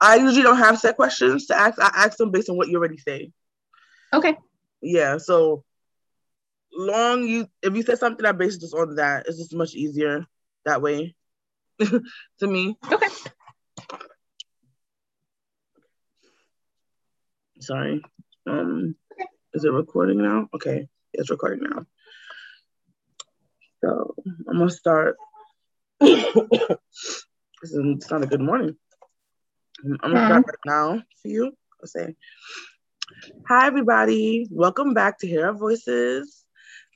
I usually don't have set questions to ask. I ask them based on what you already say. Okay. Yeah. So long you if you said something that based just on that, it's just much easier that way to me. Okay. Sorry. Um is it recording now? Okay. It's recording now. So I'm gonna start. This it's not a good morning. I'm gonna start right now for you. I'll say, Hi everybody, welcome back to Hear Our Voices.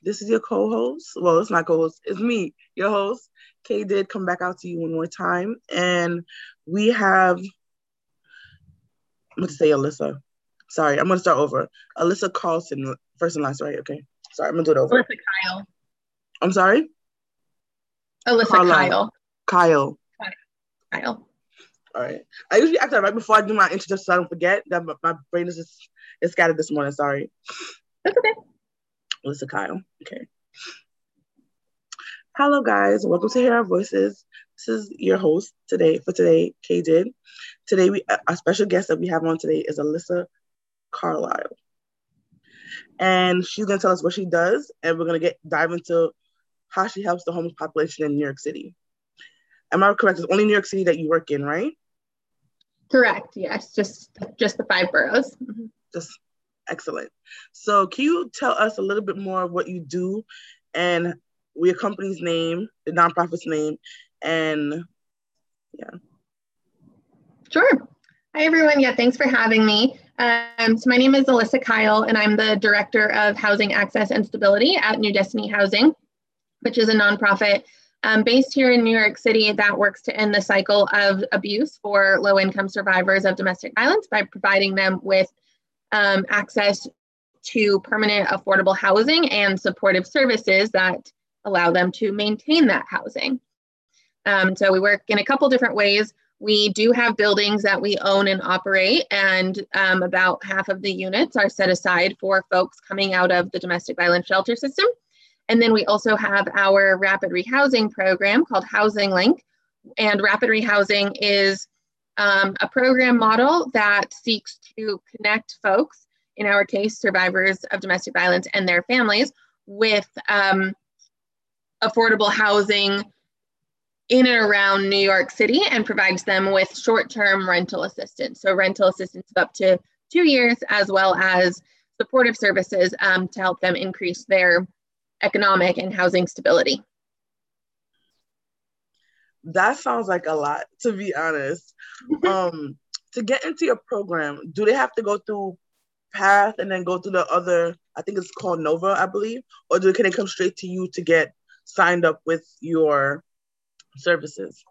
This is your co-host. Well, it's not co-host, it's me, your host. Kay did come back out to you one more time, and we have. I'm gonna say Alyssa. Sorry, I'm gonna start over. Alyssa Carlson, first and last, right? Okay. Sorry, I'm gonna do it over. Alyssa Kyle. I'm sorry. Alyssa Carlisle. Kyle. Kyle. Kyle. All right. I usually ask that right before I do my intro so I don't forget that my, brain is just is scattered this morning. Sorry. That's okay. Alyssa Kyle. Okay. Hello guys, welcome to Hear Our Voices. This is your host today for today, Kay did. Today we our special guest that we have on today is Alyssa Carlisle. And she's gonna tell us what she does, and we're gonna get dive into how she helps the homeless population in New York City. Am I correct? It's only New York City that you work in, right? Correct. Yes, just just the five boroughs. Mhm. Just excellent. So, can you tell us a little bit more of what you do and your company's name, the nonprofit's name, and yeah. Sure. Hi, everyone. Yeah, thanks for having me. Um, so, my name is Alyssa Kyle, and I'm the Director of Housing Access and Stability at New Destiny Housing, which is a nonprofit um, based here in New York City that works to end the cycle of abuse for low income survivors of domestic violence by providing them with um, access to permanent affordable housing and supportive services that allow them to maintain that housing. Um, so we work in a couple different ways. We do have buildings that we own and operate, and um, about half of the units are set aside for folks coming out of the domestic violence shelter system. And then we also have our rapid rehousing program called Housing Link. And rapid rehousing is um, a program model that seeks to connect folks, in our case, survivors of domestic violence and their families, with um, affordable housing in and around New York City and provides them with short term rental assistance. So, rental assistance of up to two years, as well as supportive services um, to help them increase their economic and housing stability. That sounds like a lot, to be honest. um, to get into your program, do they have to go through PATH and then go through the other? I think it's called Nova, I believe, or do can they come straight to you to get signed up with your services?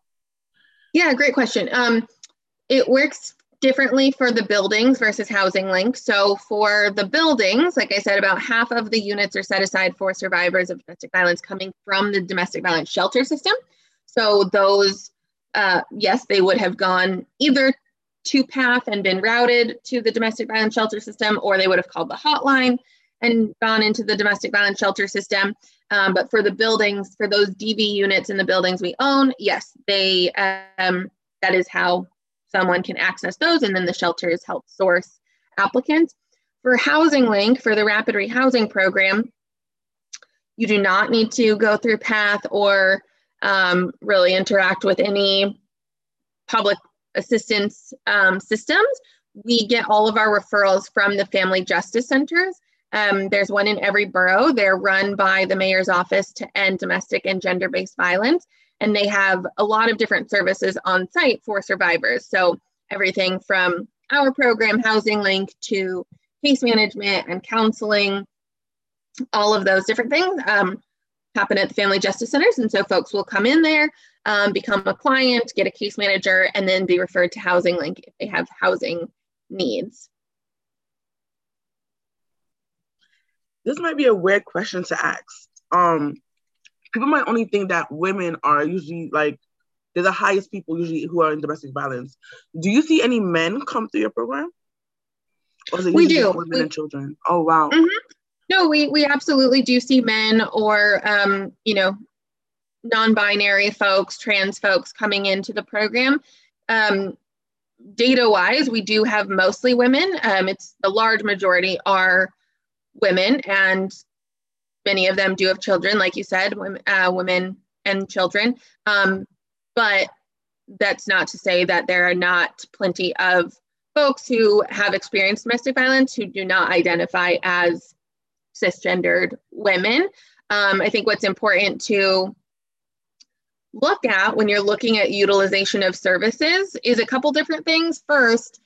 Yeah, great question. Um, it works differently for the buildings versus housing link. So for the buildings, like I said, about half of the units are set aside for survivors of domestic violence coming from the domestic violence shelter system. So those, uh, yes, they would have gone either to PATH and been routed to the domestic violence shelter system, or they would have called the hotline and gone into the domestic violence shelter system. Um, but for the buildings, for those DV units in the buildings we own, yes, they um, that is how someone can access those, and then the shelters help source applicants. For Housing Link, for the Rapid Rehousing Program, you do not need to go through PATH or um, really interact with any public assistance um, systems. We get all of our referrals from the family justice centers. Um, there's one in every borough. They're run by the mayor's office to end domestic and gender based violence. And they have a lot of different services on site for survivors. So, everything from our program, Housing Link, to case management and counseling, all of those different things um, happen at the family justice centers. And so, folks will come in there, um, become a client, get a case manager, and then be referred to Housing Link if they have housing needs. This might be a weird question to ask. Um, people might only think that women are usually like they're the highest people usually who are in domestic violence. Do you see any men come through your program? Or is it we do. Women we, and children. Oh wow. Mm-hmm. No, we we absolutely do see men or um, you know non-binary folks, trans folks coming into the program. Um, data wise, we do have mostly women. Um, it's the large majority are women, and many of them do have children, like you said, women, uh, women and children. Um, but that's not to say that there are not plenty of folks who have experienced domestic violence who do not identify as cisgendered women. Um, I think what's important to look at when you're looking at utilization of services is a couple different things. First,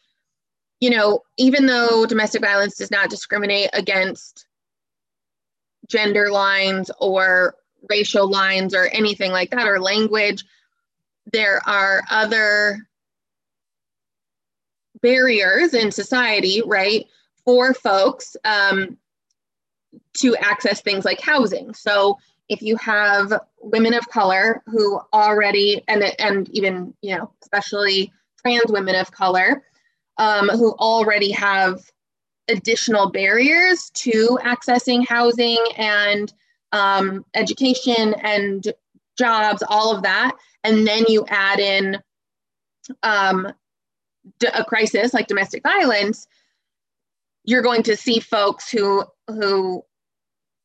you know, even though domestic violence does not discriminate against gender lines or racial lines or anything like that or language, there are other barriers in society, right, for folks um, to access things like housing. So if you have women of color who already, and, and even, you know, especially trans women of color, um, who already have additional barriers to accessing housing and um, education and jobs, all of that. And then you add in um, a crisis like domestic violence, you're going to see folks who who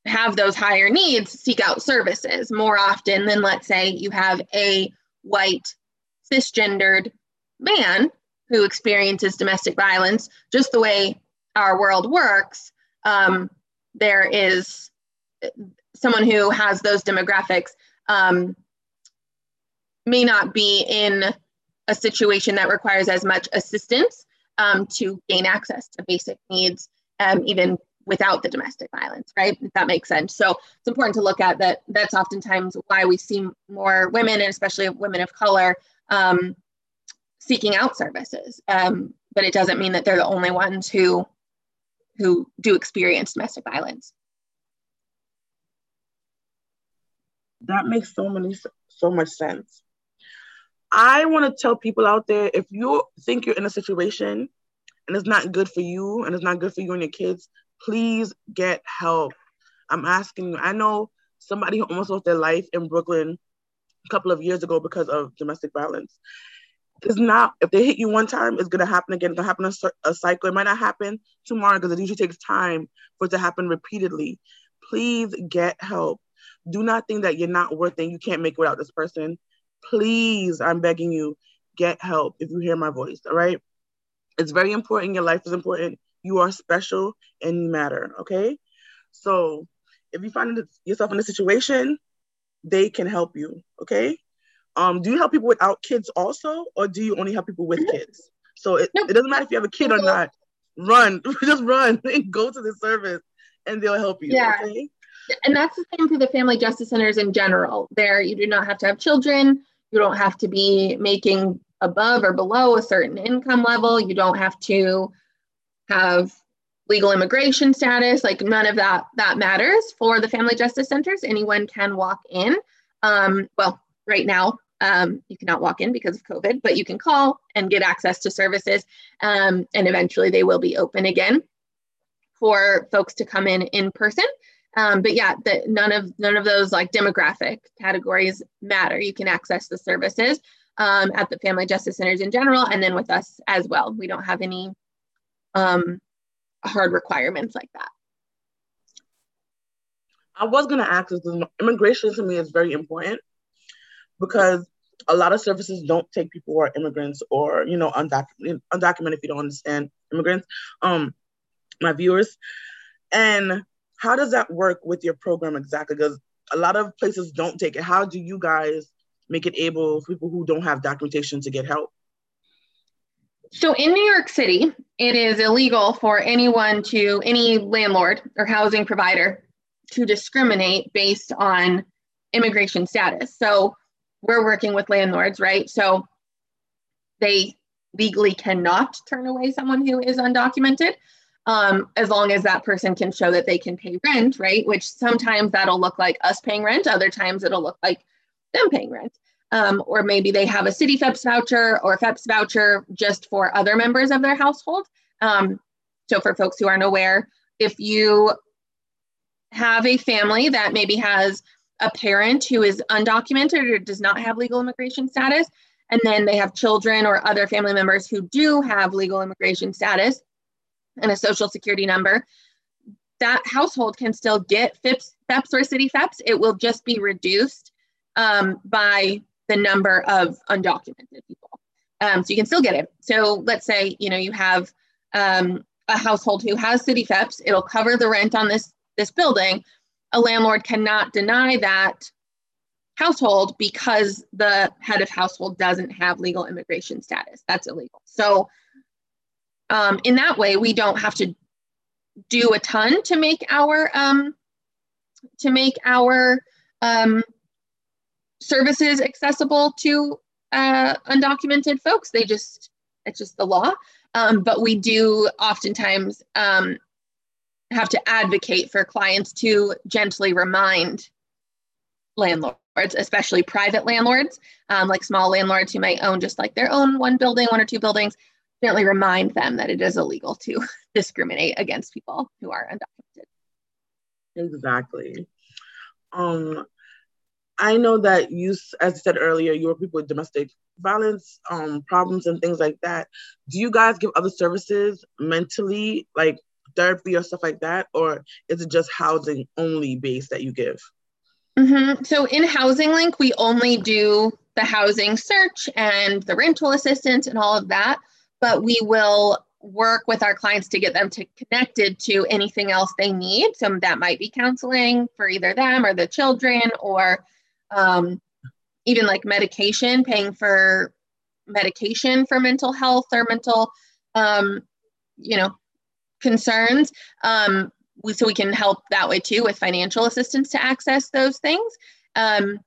have those higher needs seek out services more often than let's say you have a white cisgendered man who experiences domestic violence just the way our world works um, there is someone who has those demographics um, may not be in a situation that requires as much assistance um, to gain access to basic needs, um, even without the domestic violence, right? If that makes sense. So it's important to look at that. That's oftentimes why we see more women, and especially women of color, um, seeking out services. Um, but it doesn't mean that they're the only ones who who do experience domestic violence. That makes so many so much sense. I want to tell people out there if you think you're in a situation and it's not good for you and it's not good for you and your kids, please get help. I'm asking you. I know somebody who almost lost their life in Brooklyn a couple of years ago because of domestic violence. It's not, if they hit you one time, it's going to happen again. It's to happen a, a cycle. It might not happen tomorrow because it usually takes time for it to happen repeatedly. Please get help. Do not think that you're not worth it. You can't make it without this person please, I'm begging you, get help if you hear my voice. All right. It's very important. Your life is important. You are special and you matter. Okay. So if you find yourself in a situation, they can help you. Okay. Um, do you help people without kids also, or do you only help people with kids? So it, it doesn't matter if you have a kid or not. Run, just run and go to the service, and they'll help you. Yeah. Okay? And that's the same for the family justice centers in general. There, you do not have to have children. You don't have to be making above or below a certain income level. You don't have to have legal immigration status. Like none of that that matters for the family justice centers. Anyone can walk in. Um, well, right now um, you cannot walk in because of COVID, but you can call and get access to services. Um, and eventually they will be open again for folks to come in in person. Um, but yeah, the, none of none of those like demographic categories matter. You can access the services um, at the family justice centers in general, and then with us as well. We don't have any um, hard requirements like that. I was going to ask this immigration to me is very important because a lot of services don't take people who are immigrants or you know undocumented undocumented if you don't understand immigrants um my viewers and how does that work with your program exactly? Because a lot of places don't take it. How do you guys make it able for people who don't have documentation to get help? So in New York City, it is illegal for anyone to, any landlord or housing provider to discriminate based on immigration status. So we're working with landlords, right? So they legally cannot turn away someone who is undocumented um, as long as that person can show that they can pay rent, right? Which sometimes that'll look like us paying rent, other times it'll look like them paying rent. Um, or maybe they have a city FEPS voucher or FEPS voucher just for other members of their household. Um, so, for folks who aren't aware, if you have a family that maybe has a parent who is undocumented or does not have legal immigration status, and then they have children or other family members who do have legal immigration status and a social security number, that household can still get FIPS, FEPS or city FEPS. It will just be reduced um, by the number of undocumented people. Um, so you can still get it. So let's say you know you have um, a household who has city FEPS. It'll cover the rent on this this building. A landlord cannot deny that household because the head of household doesn't have legal immigration status. That's illegal. So um, in that way, we don't have to do a ton to make our um, to make our um, services accessible to uh, undocumented folks. They just it's just the law. Um, but we do oftentimes um, have to advocate for clients to gently remind landlords, especially private landlords, um, like small landlords who might own just like their own one building, one or two buildings, gently remind them that it is illegal to discriminate against people who are undocumented. Exactly. Um, I know that you, as I said earlier, you work people with domestic violence um, problems and things like that. Do you guys give other services mentally, like therapy or stuff like that, or is it just housing only base that you give? Mm-hmm. So in Housing Link, we only do the housing search and the rental assistance and all of that, but we will work with our clients to get them to connected to anything else they need. So that might be counseling for either them or the children, or um, even like medication, paying for medication for mental health or mental, um, you know, concerns. Um, so we can help that way too with financial assistance to access those things. Um,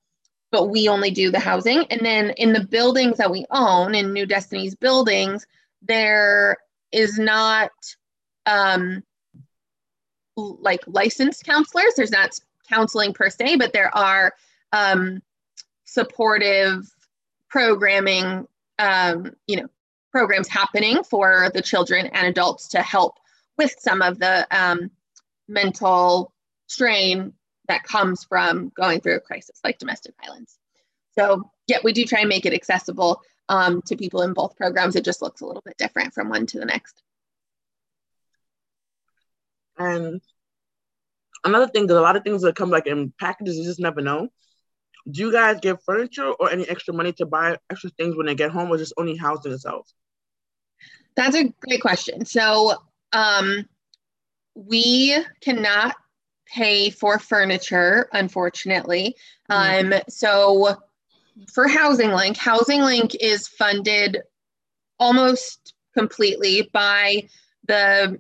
but we only do the housing. And then in the buildings that we own, in New Destiny's buildings, there is not um, like licensed counselors. There's not counseling per se, but there are um, supportive programming, um, you know, programs happening for the children and adults to help with some of the um, mental strain that comes from going through a crisis like domestic violence. So, yeah, we do try and make it accessible um, to people in both programs. It just looks a little bit different from one to the next. And another thing, there's a lot of things that come like in packages, you just never know. Do you guys give furniture or any extra money to buy extra things when they get home, or just only housing itself? That's a great question. So, um, we cannot pay for furniture, unfortunately. Um, so for Housing Link, Housing Link is funded almost completely by the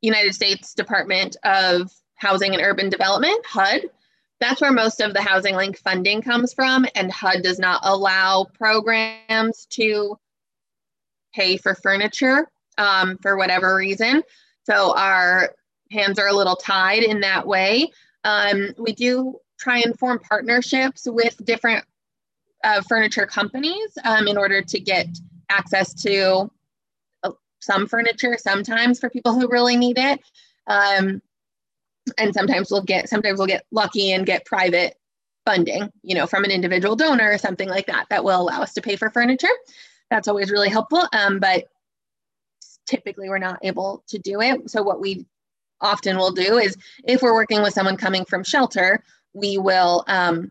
United States Department of Housing and Urban Development, HUD. That's where most of the Housing Link funding comes from, and HUD does not allow programs to pay for furniture um, for whatever reason. So our hands are a little tied in that way. Um, we do try and form partnerships with different uh, furniture companies um, in order to get access to uh, some furniture sometimes for people who really need it. Um, and sometimes we'll get sometimes we'll get lucky and get private funding, you know, from an individual donor or something like that that will allow us to pay for furniture. That's always really helpful. Um, but typically we're not able to do it. So what we often will do is if we're working with someone coming from shelter, we will, um,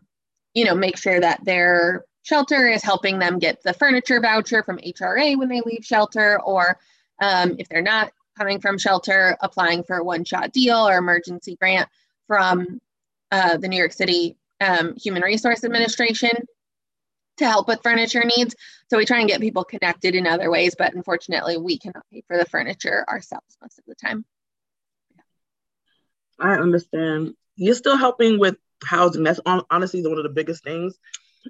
you know, make sure that their shelter is helping them get the furniture voucher from HRA when they leave shelter, or um, if they're not coming from shelter, applying for a one-shot deal or emergency grant from uh, the New York City um, Human Resource Administration to help with furniture needs. So we try and get people connected in other ways, but unfortunately, we cannot pay for the furniture ourselves most of the time. I understand. You're still helping with housing. That's honestly one of the biggest things.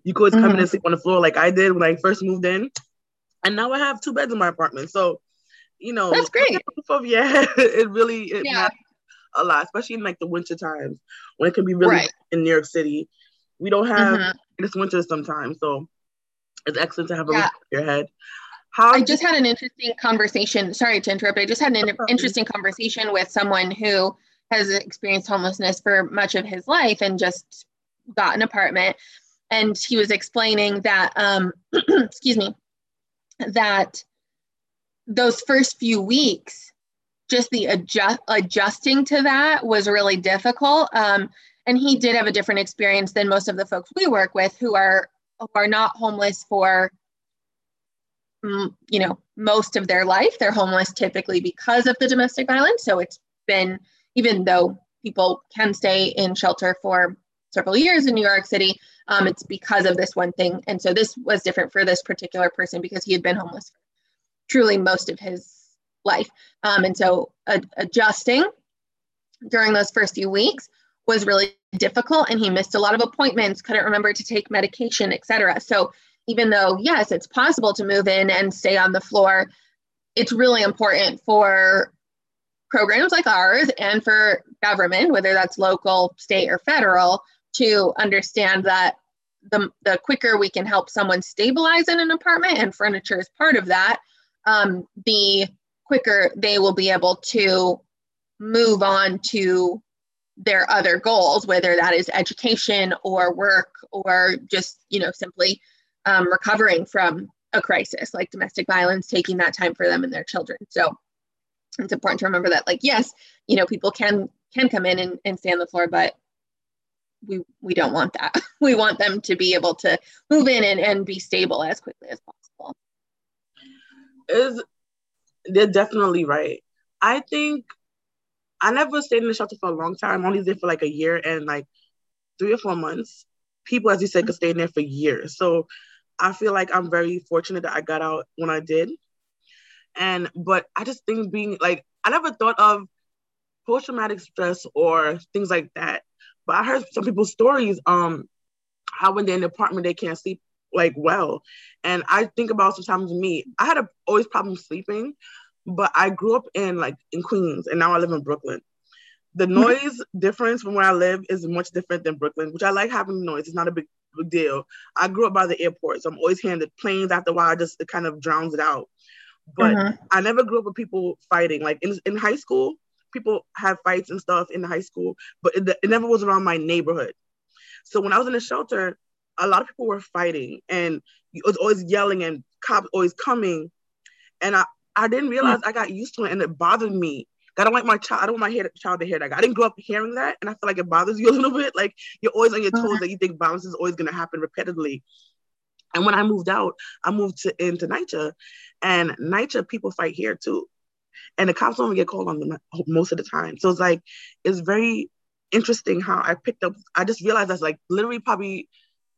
You could mm-hmm. come in and mm-hmm. sleep on the floor like I did when I first moved in, and now I have two beds in my apartment. So, you know, that's great. Of, yeah, it really it yeah. a lot, especially in like the winter times when it can be really right. in New York City. We don't have mm-hmm. it's winter sometimes, so it's excellent to have a yeah. roof your head. How I just had an interesting conversation. Sorry to interrupt. I just had an interesting conversation with someone who has experienced homelessness for much of his life and just got an apartment. and he was explaining that, um, excuse me, that those first few weeks, just the adjust, adjusting to that was really difficult. Um, and he did have a different experience than most of the folks we work with who are who are not homeless for mm, you know most of their life. They're homeless typically because of the domestic violence. So it's been even though people can stay in shelter for several years in new york city um, it's because of this one thing. And so this was different for this particular person because he had been homeless truly most of his life. Um, and so adjusting during those first few weeks was really difficult and he missed a lot of appointments, couldn't remember to take medication, etc. So even though yes, it's possible to move in and stay on the floor, it's really important for programs like ours and for government, whether that's local, state, or federal, to understand that the, the quicker we can help someone stabilize in an apartment, and furniture is part of that, um, the quicker they will be able to move on to their other goals, whether that is education or work or just, you know, simply um, recovering from a crisis like domestic violence, taking that time for them and their children. So it's important to remember that, like, yes, you know, people can can come in and, and stay on the floor, but we we don't want that. we want them to be able to move in and, and be stable as quickly as possible. Is they're definitely right. I think I never stayed in the shelter for a long time. I only there for like a year and like three or four months. People, as you said, could stay in there for years. So I feel like I'm very fortunate that I got out when I did. And but I just think being like I never thought of post traumatic stress or things like that. But I heard some people's stories, um, how when they're in the apartment they can't sleep like well. And I think about sometimes me, I had a, always problem sleeping, but I grew up in like in Queens and now I live in Brooklyn. The noise difference from where I live is much different than Brooklyn, which I like having noise. It's not a big, big deal. I grew up by the airport, so I'm always hearing the planes after a while, just it kind of drowns it out. But mm-hmm. I never grew up with people fighting. Like in, in high school, people have fights and stuff in the high school, but it, it never was around my neighborhood. So when I was in the shelter, a lot of people were fighting and it was always yelling and cops always coming. And I, I didn't realize I got used to it and it bothered me. I don't like my child. I don't want my head, child to hear that. I didn't grow up hearing that, and I feel like it bothers you a little bit. Like you're always on your toes uh-huh. that you think violence is always going to happen repetitively. And when I moved out, I moved to into NYCHA, and NYCHA people fight here too, and the cops don't get called on them most of the time. So it's like it's very interesting how I picked up. I just realized that's like literally probably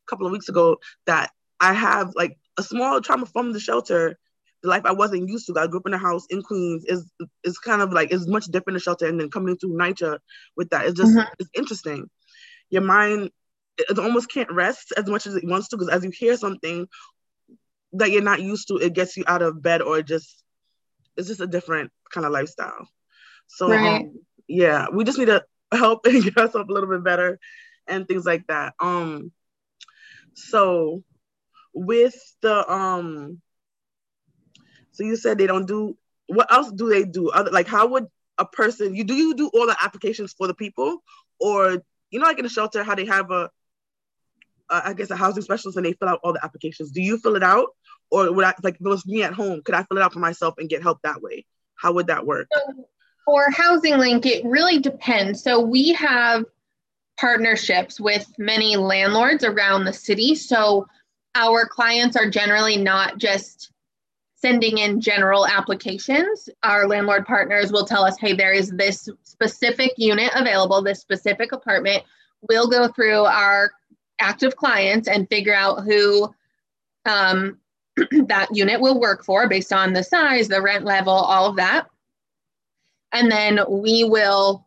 a couple of weeks ago that I have like a small trauma from the shelter the life I wasn't used to. I grew up in a house in Queens is is kind of like is much different in shelter, and then coming into NYCHA with that, it's just mm-hmm. it's interesting. Your mind it almost can't rest as much as it wants to because as you hear something that you're not used to, it gets you out of bed or just it's just a different kind of lifestyle. So right. um, yeah, we just need to help and get ourselves a little bit better and things like that. Um, so with the um so you said they don't do. What else do they do? Other like how would a person you do you do all the applications for the people, or you know like in a shelter how they have a, a I guess a housing specialist and they fill out all the applications. Do you fill it out, or would I like if it was me at home? Could I fill it out for myself and get help that way? How would that work? So for Housing Link, it really depends. So we have partnerships with many landlords around the city. So our clients are generally not just sending in general applications, our landlord partners will tell us, hey, there is this specific unit available, this specific apartment. We'll go through our active clients and figure out who um, that unit will work for based on the size, the rent level, all of that. And then we will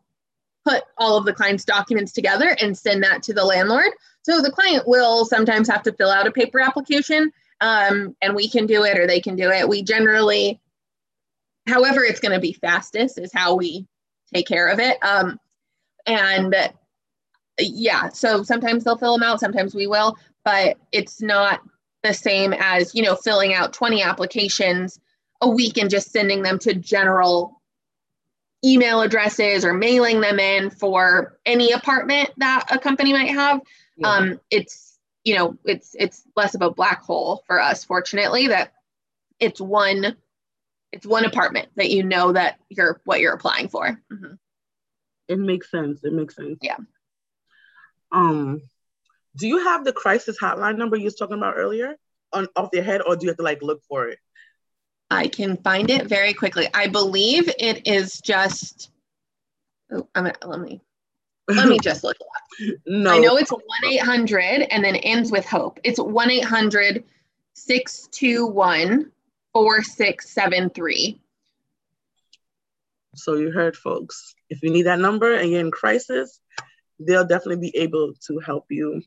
put all of the client's documents together and send that to the landlord. So the client will sometimes have to fill out a paper application um, and we can do it or they can do it. We generally, however, it's going to be fastest is how we take care of it. Um, and yeah, so sometimes they'll fill them out, sometimes we will, but it's not the same as, you know, filling out 20 applications a week and just sending them to general email addresses or mailing them in for any apartment that a company might have. Yeah. Um, it's you know, it's it's less of a black hole for us, fortunately, that it's one it's one apartment that you know that you're what you're applying for. Mm-hmm. It makes sense. It makes sense. Yeah. Um, do you have the crisis hotline number you was talking about earlier on off your head, or do you have to like look for it? I can find it very quickly. I believe it is just. Oh, I'm gonna, let me let me just look it up. No. I know it's 1 800 and then ends with hope. It's 1 800 621 4673. So you heard, folks. If you need that number and you're in crisis, they'll definitely be able to help you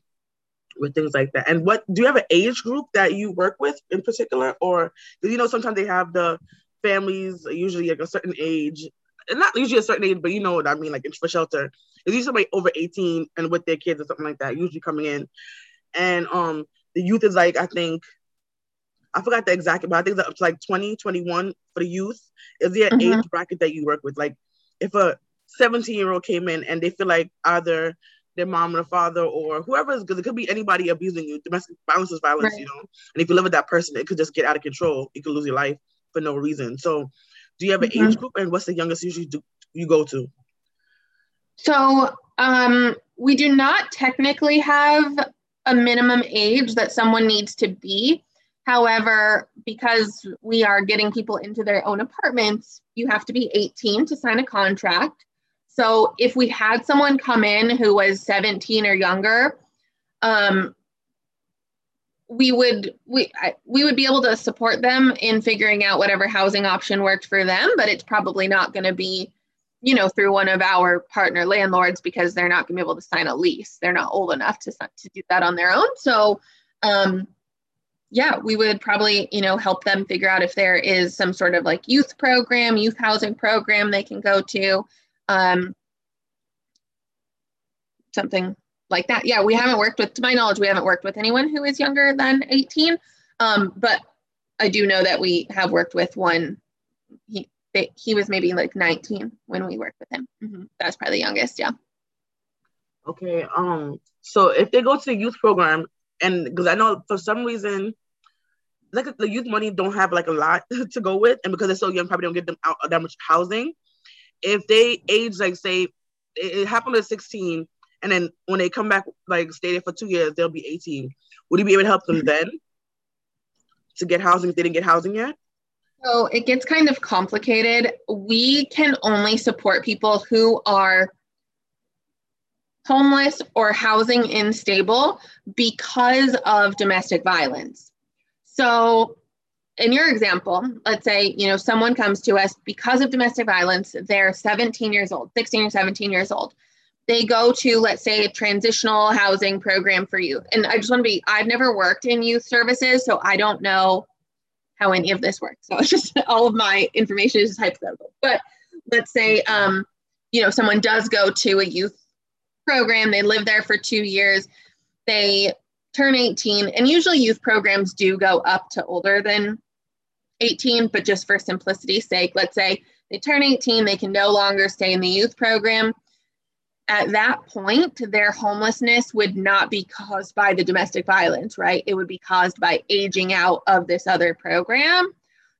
with things like that. And what do you have an age group that you work with in particular, or you know sometimes they have the families usually like a certain age, not usually a certain age, but you know what I mean, like for shelter, it's usually somebody over 18 and with their kids or something like that, usually coming in, and um the youth is like I think I forgot the exact, but I think it's like 20, 21 for the youth. Is there an mm-hmm. age bracket that you work with? Like if a 17 year old came in and they feel like either their mom or the father or whoever is because it could be anybody abusing you. Domestic violence is violence, right. you know. And if you live with that person, it could just get out of control. You could lose your life for no reason. So do you have an mm-hmm. age group and what's the youngest usually do you go to? So um we do not technically have a minimum age that someone needs to be. However, because we are getting people into their own apartments, you have to be 18 to sign a contract. So if we had someone come in who was 17 or younger, um, we would we we would be able to support them in figuring out whatever housing option worked for them, but it's probably not going to be, you know, through one of our partner landlords because they're not going to be able to sign a lease. They're not old enough to to do that on their own. So um, yeah, we would probably, you know, help them figure out if there is some sort of like youth program, youth housing program they can go to, um, something like that. Yeah, we haven't worked with, to my knowledge, we haven't worked with anyone who is younger than 18. Um, but I do know that we have worked with one. He he was maybe like 19 when we worked with him. Mm-hmm. That's probably the youngest. Yeah. Okay. Um. So if they go to the youth program, and because I know for some reason, like the youth money don't have like a lot to go with, and because they're so young, probably don't get them out that much housing. If they age like say it, it happened at 16, and then when they come back like stay there for two years, they'll be 18. Would you be able to help them then to get housing if they didn't get housing yet? So it gets kind of complicated. We can only support people who are homeless or housing unstable because of domestic violence. So in your example, let's say, you know, someone comes to us because of domestic violence, they're 17 years old, 16 or 17 years old. They go to, let's say, a transitional housing program for youth. And I just want to be, I've never worked in youth services, so I don't know how any of this works. So it's just all of my information is hypothetical. But let's say, um, you know, someone does go to a youth program. They live there for two years. They turn 18, and usually youth programs do go up to older than 18, but just for simplicity's sake, let's say they turn 18, they can no longer stay in the youth program. At that point, their homelessness would not be caused by the domestic violence, right? It would be caused by aging out of this other program.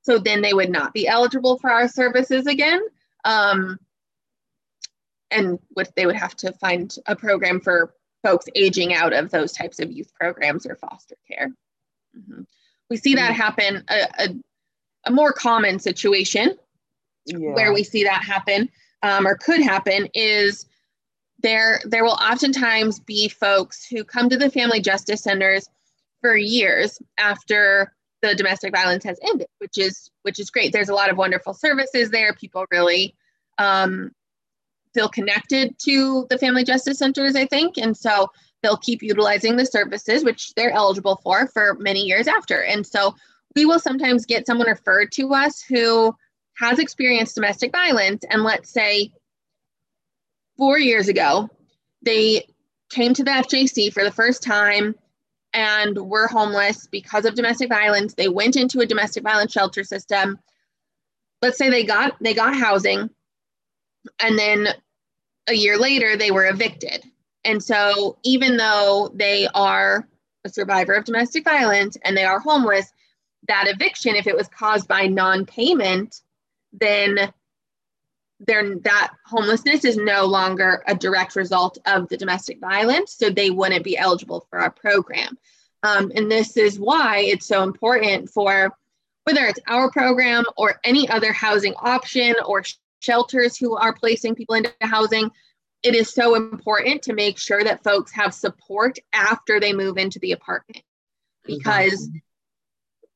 So then they would not be eligible for our services again. Um, and what they would have to find a program for folks aging out of those types of youth programs or foster care. Mm-hmm. We see that mm-hmm. happen, a, a, a more common situation yeah. where we see that happen um, or could happen is there there will oftentimes be folks who come to the family justice centers for years after the domestic violence has ended which is which is great there's a lot of wonderful services there people really um, feel connected to the family justice centers, I think. And so they'll keep utilizing the services, which they're eligible for for many years after. And so we will sometimes get someone referred to us who has experienced domestic violence. And let's say four years ago, they came to the FJC for the first time and were homeless because of domestic violence. They went into a domestic violence shelter system. Let's say they got they got housing and then a year later they were evicted. And so even though they are a survivor of domestic violence and they are homeless, that eviction, if it was caused by non-payment, then then that homelessness is no longer a direct result of the domestic violence, so they wouldn't be eligible for our program. Um, and this is why it's so important for whether it's our program or any other housing option or shelters who are placing people into housing it is so important to make sure that folks have support after they move into the apartment. Because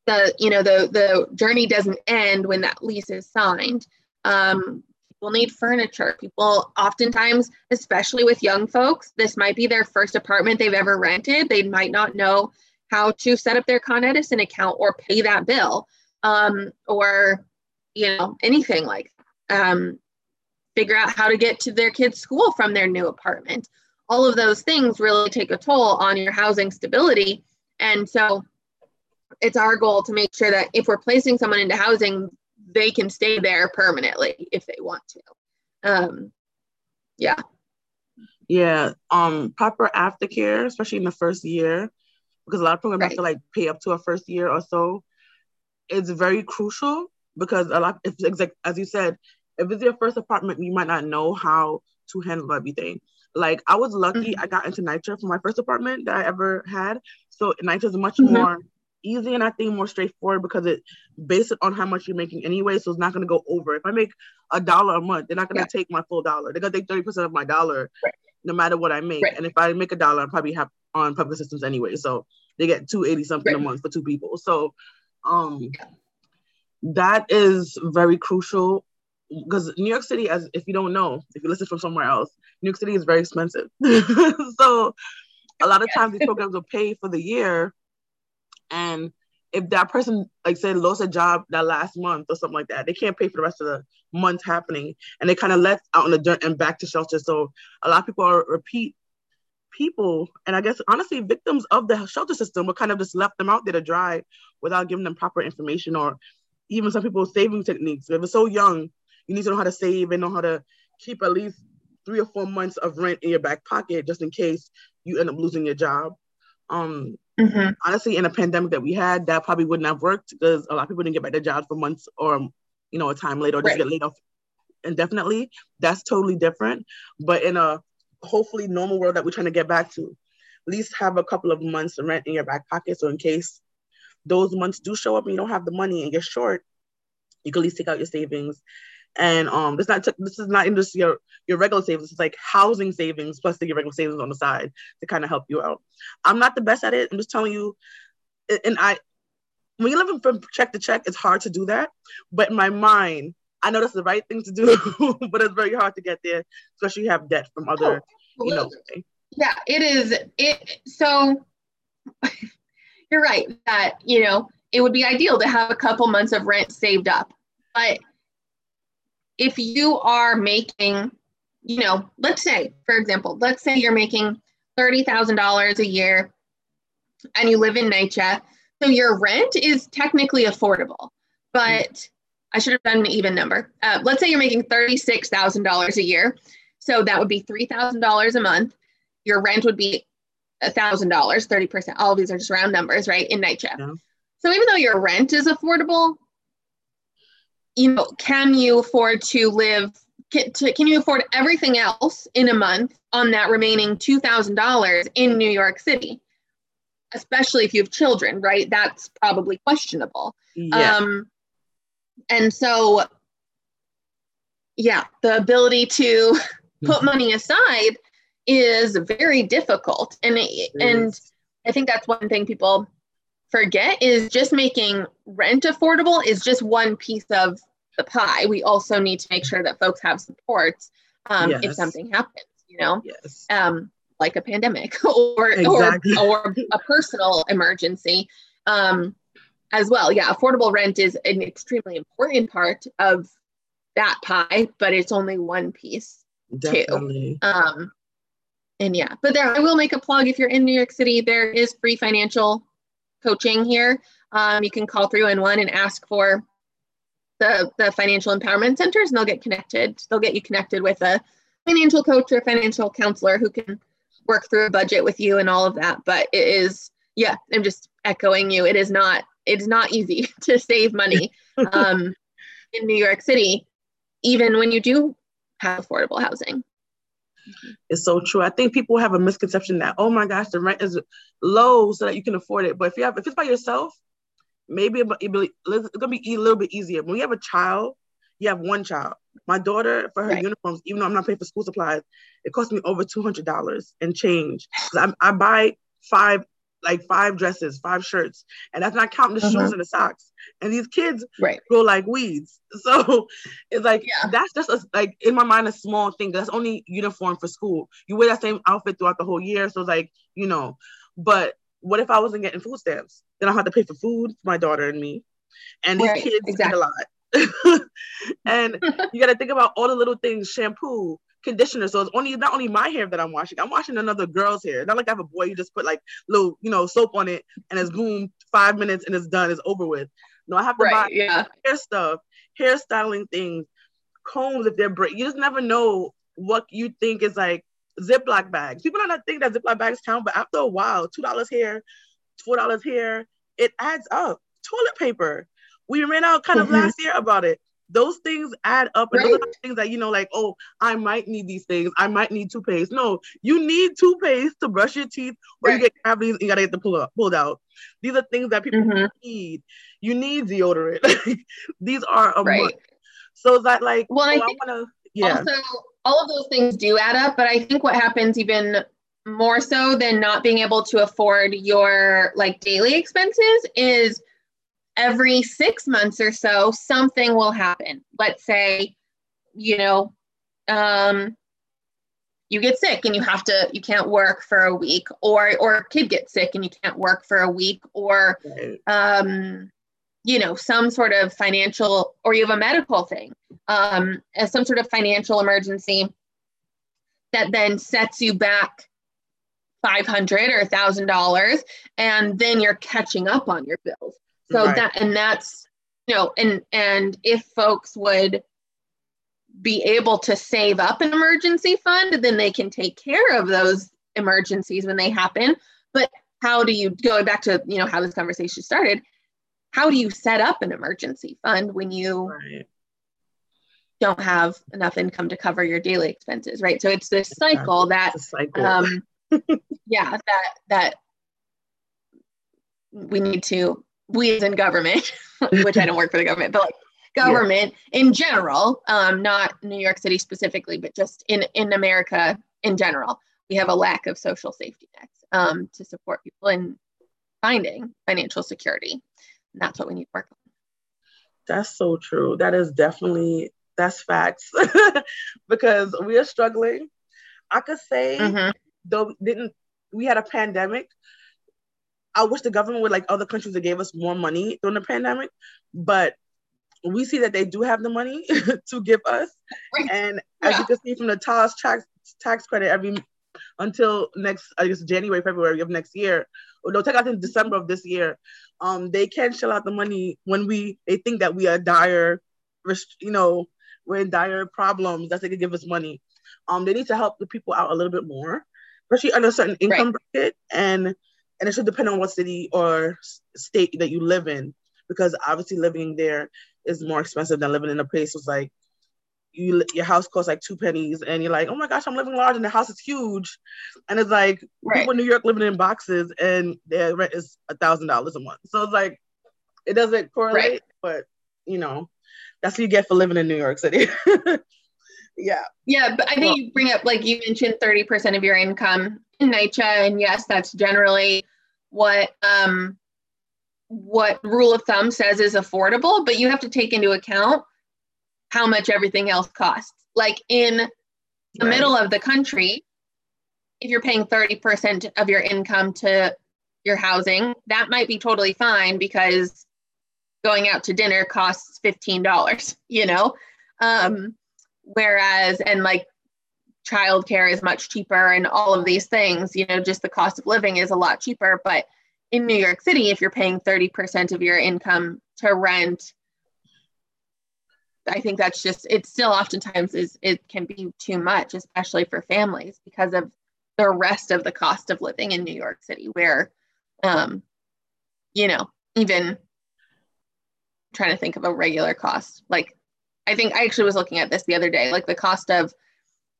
the you know the the journey doesn't end when that lease is signed. Um, people need furniture people oftentimes especially with young folks this might be their first apartment they've ever rented they might not know how to set up their con edison account or pay that bill um, or you know anything like um, figure out how to get to their kids' school from their new apartment. All of those things really take a toll on your housing stability. And so it's our goal to make sure that if we're placing someone into housing, they can stay there permanently if they want to. Um, yeah. Yeah. Um, proper aftercare, especially in the first year, because a lot of programs right. have to like pay up to a first year or so. It's very crucial because a lot, if, as you said, if it's your first apartment, you might not know how to handle everything. Like I was lucky, mm-hmm. I got into NYCHA for my first apartment that I ever had. So NYCHA is much mm-hmm. more easy and I think more straightforward because it based it on how much you're making anyway. So it's not gonna go over. If I make a dollar a month, they're not gonna yeah. take my full dollar. They're gonna take 30% of my dollar right. no matter what I make. Right. And if I make a dollar, I probably have on public assistance anyway. So they get 280 something right. a month for two people. So um that is very crucial because New York City, as if you don't know, if you listen from somewhere else, New York City is very expensive. so a lot of times these programs will pay for the year, and if that person, like said, lost a job that last month or something like that, they can't pay for the rest of the month happening, and they kind of left out in the dirt and back to shelter. So a lot of people are repeat people, and I guess honestly, victims of the shelter system were kind of just left them out there to dry without giving them proper information or even some people saving techniques. They were so young you need to know how to save and know how to keep at least three or four months of rent in your back pocket just in case you end up losing your job. Um, mm-hmm. Honestly, in a pandemic that we had, that probably wouldn't have worked because a lot of people didn't get back their jobs for months or you know a time later or just right. get laid off indefinitely. That's totally different. But in a hopefully normal world that we're trying to get back to, at least have a couple of months of rent in your back pocket. So in case those months do show up and you don't have the money and you're short, you can at least take out your savings and um, this not t- this is not just your your regular savings. It's like housing savings plus the, your regular savings on the side to kind of help you out. I'm not the best at it. I'm just telling you, and I when you're living from check to check, it's hard to do that. But in my mind, I know that's the right thing to do, but it's very hard to get there, especially you have debt from other, oh, you know. Yeah, it is. It so you're right that you know it would be ideal to have a couple months of rent saved up, but if you are making, you know, let's say, for example, let's say you're making $30,000 a year and you live in NYCHA, so your rent is technically affordable, but I should have done an even number. Uh, let's say you're making $36,000 a year. So that would be $3,000 a month. Your rent would be $1,000, 30%. All of these are just round numbers, right? In NYCHA. Yeah. So even though your rent is affordable, you know, can you afford to live? Can, to, can you afford everything else in a month on that remaining two thousand dollars in New York City? Especially if you have children, right? That's probably questionable. Yeah. Um, and so, yeah, the ability to put mm-hmm. money aside is very difficult, and it, and I think that's one thing people forget is just making rent affordable is just one piece of the pie. We also need to make sure that folks have supports um, yes. if something happens, you know, yes. um, like a pandemic or, exactly. or, or a personal emergency um, as well. Yeah, affordable rent is an extremely important part of that pie, but it's only one piece Definitely. too. Um, and yeah, but there, I will make a plug. If you're in New York City, there is free financial coaching here. Um, you can call 311 and ask for the, the financial empowerment centers and they'll get connected. They'll get you connected with a financial coach or financial counselor who can work through a budget with you and all of that. But it is yeah, I'm just echoing you. It is not it's not easy to save money um, in New York City, even when you do have affordable housing. It's so true. I think people have a misconception that oh my gosh, the rent is low so that you can afford it. But if you have if it's by yourself, maybe it's gonna be a little bit easier. When you have a child, you have one child. My daughter for her right. uniforms, even though I'm not paying for school supplies, it cost me over two hundred dollars and change. I, I buy five like five dresses, five shirts, and that's not counting the uh-huh. shoes and the socks. And these kids right. grow like weeds. So it's like yeah. that's just a, like in my mind a small thing. That's only uniform for school. You wear that same outfit throughout the whole year. So it's like you know, but what if I wasn't getting food stamps? Then I have to pay for food for my daughter and me, and these right. kids exactly. a lot. and you got to think about all the little things: shampoo, conditioner. So it's only not only my hair that I'm washing. I'm washing another girl's hair. Not like I have a boy. You just put like little, you know, soap on it, and it's boom, five minutes, and it's done. It's over with. No, I have to right, buy yeah. hair stuff, hairstyling things, combs if they're break. You just never know what you think is like Ziploc bags. People don't think that Ziploc bags count, but after a while, two dollars here, four dollars here, it adds up. Toilet paper. We ran out kind of mm-hmm. last year about it those things add up and right. those are things that you know like oh i might need these things i might need toothpaste no you need toothpaste to brush your teeth or right. you get cavities and you gotta get the pull up, pulled out these are things that people mm-hmm. need you need deodorant these are a right. so that like well oh, I, think I wanna, yeah also all of those things do add up but i think what happens even more so than not being able to afford your like daily expenses is every six months or so, something will happen. Let's say, you know, um, you get sick and you have to, you can't work for a week, or or a kid gets sick and you can't work for a week, or um, you know, some sort of financial, or you have a medical thing, um, some sort of financial emergency that then sets you back 500 or $1000 and then you're catching up on your bills so right. that and that's you know and and if folks would be able to save up an emergency fund then they can take care of those emergencies when they happen but how do you going back to you know how this conversation started how do you set up an emergency fund when you right. don't have enough income to cover your daily expenses right so it's this cycle that cycle. um yeah that that we need to we as in government, which I don't work for the government, but like government yeah. in general, um, not New York City specifically, but just in, in America in general, we have a lack of social safety nets um, to support people in finding financial security. And that's what we need to work on. That's so true. That is definitely that's facts because we are struggling. I could say mm-hmm. though didn't we had a pandemic, I wish the government would like other countries that gave us more money during the pandemic, but we see that they do have the money to give us. And yeah. as you can see from the TAS tax tax credit every until next I guess January, February of next year, or they'll take out in December of this year. Um, they can shell out the money when we they think that we are dire, you know, we're in dire problems that they can give us money. Um, they need to help the people out a little bit more, especially under a certain income right. bracket and and it should depend on what city or state that you live in because obviously living there is more expensive than living in a place was like you your house costs like two pennies and you're like oh my gosh i'm living large and the house is huge and it's like right. people in new york living in boxes and their rent is a thousand dollars a month so it's like it doesn't correlate right. but you know that's what you get for living in new york city yeah yeah but i think well, you bring up like you mentioned 30% of your income in NYCHA and yes that's generally what um, what rule of thumb says is affordable, but you have to take into account how much everything else costs. Like in the right. middle of the country, if you're paying 30% of your income to your housing, that might be totally fine because going out to dinner costs $15, you know? Um, whereas, and like childcare is much cheaper and all of these things you know just the cost of living is a lot cheaper but in new york city if you're paying 30% of your income to rent i think that's just it still oftentimes is it can be too much especially for families because of the rest of the cost of living in new york city where um, you know, even trying to think of a regular cost. Like, I think I actually was looking at this the other day. Like the cost of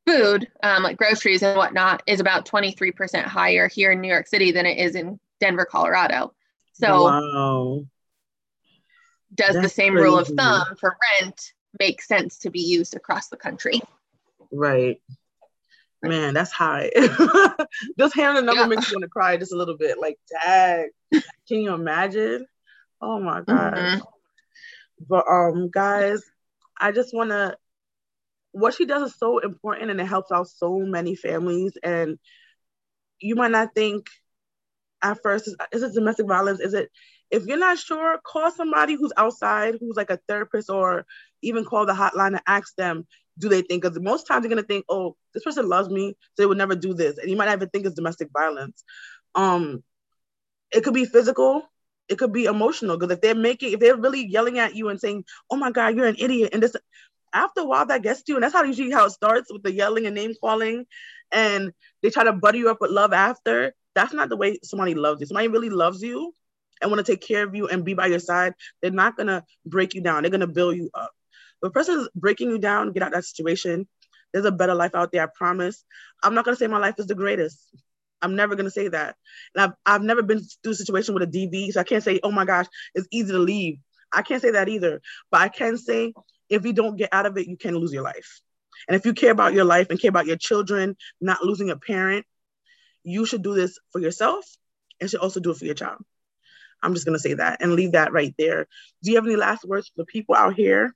food, um, like groceries and whatnot, is about 23% higher here in New York City than it is in Denver, Colorado. So, wow. does That's the same crazy. rule of thumb for rent make sense to be used across the country? Right. Man, that's high. just hearing the number yeah. makes me want to cry just a little bit. Like, dang, can you imagine? Oh my god. Mm-hmm. But um, guys, I just want to. What she does is so important, and it helps out so many families. And you might not think at first, is, is it domestic violence? Is it? If you're not sure, call somebody who's outside, who's like a therapist, or even call the hotline and ask them do they think? Because most times you're gonna think, oh, this person loves me, so they would never do this, and you might not even think it's domestic violence. Um, it could be physical, it could be emotional. Because if they're making, if they're really yelling at you and saying, "Oh my God, you're an idiot," and this, after a while that gets to you, and that's how usually how it starts with the yelling and name calling, and they try to butter you up with love after. That's not the way somebody loves you. Somebody really loves you and want to take care of you and be by your side. They're not gonna break you down. They're gonna build you up. If a person is breaking you down, get out that situation. There's a better life out there, I promise. I'm not gonna say my life is the greatest. I'm never gonna say that. And I've I've never been through a situation with a DV, so I can't say, oh my gosh, it's easy to leave. I can't say that either. But I can say if you don't get out of it, you can lose your life. And if you care about your life and care about your children, not losing a parent, you should do this for yourself and should also do it for your child. I'm just gonna say that and leave that right there. Do you have any last words for the people out here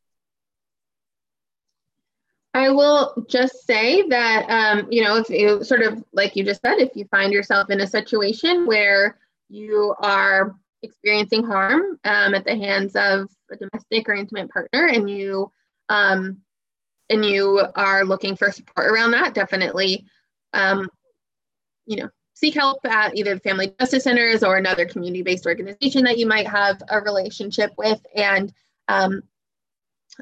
I will just say that, um, you know, if you sort of, like you just said, if you find yourself in a situation where you are experiencing harm um, at the hands of a domestic or intimate partner and you um, and you are looking for support around that, definitely, um, you know, seek help at either the Family Justice Centers or another community-based organization that you might have a relationship with. And um,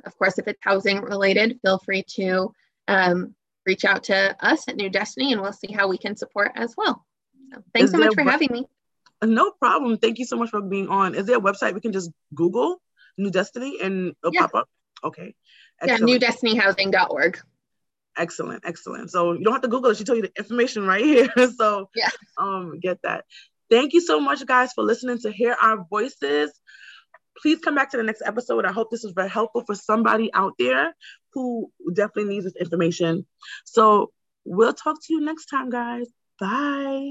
of course, if it's housing related, feel free to um, reach out to us at New Destiny and we'll see how we can support as well. So thanks Is so much for having me. No problem. Thank you so much for being on. Is there a website we can just Google New Destiny and it'll yeah. pop up? Okay. Excellent. Yeah, newdestinyhousing.org. Excellent, excellent. So you don't have to Google it. She told you the information right here. so yeah, um, get that. Thank you so much, guys, for listening to hear our voices please come back to the next episode. I hope this was very helpful for somebody out there who definitely needs this information. So we'll talk to you next time, guys. Bye.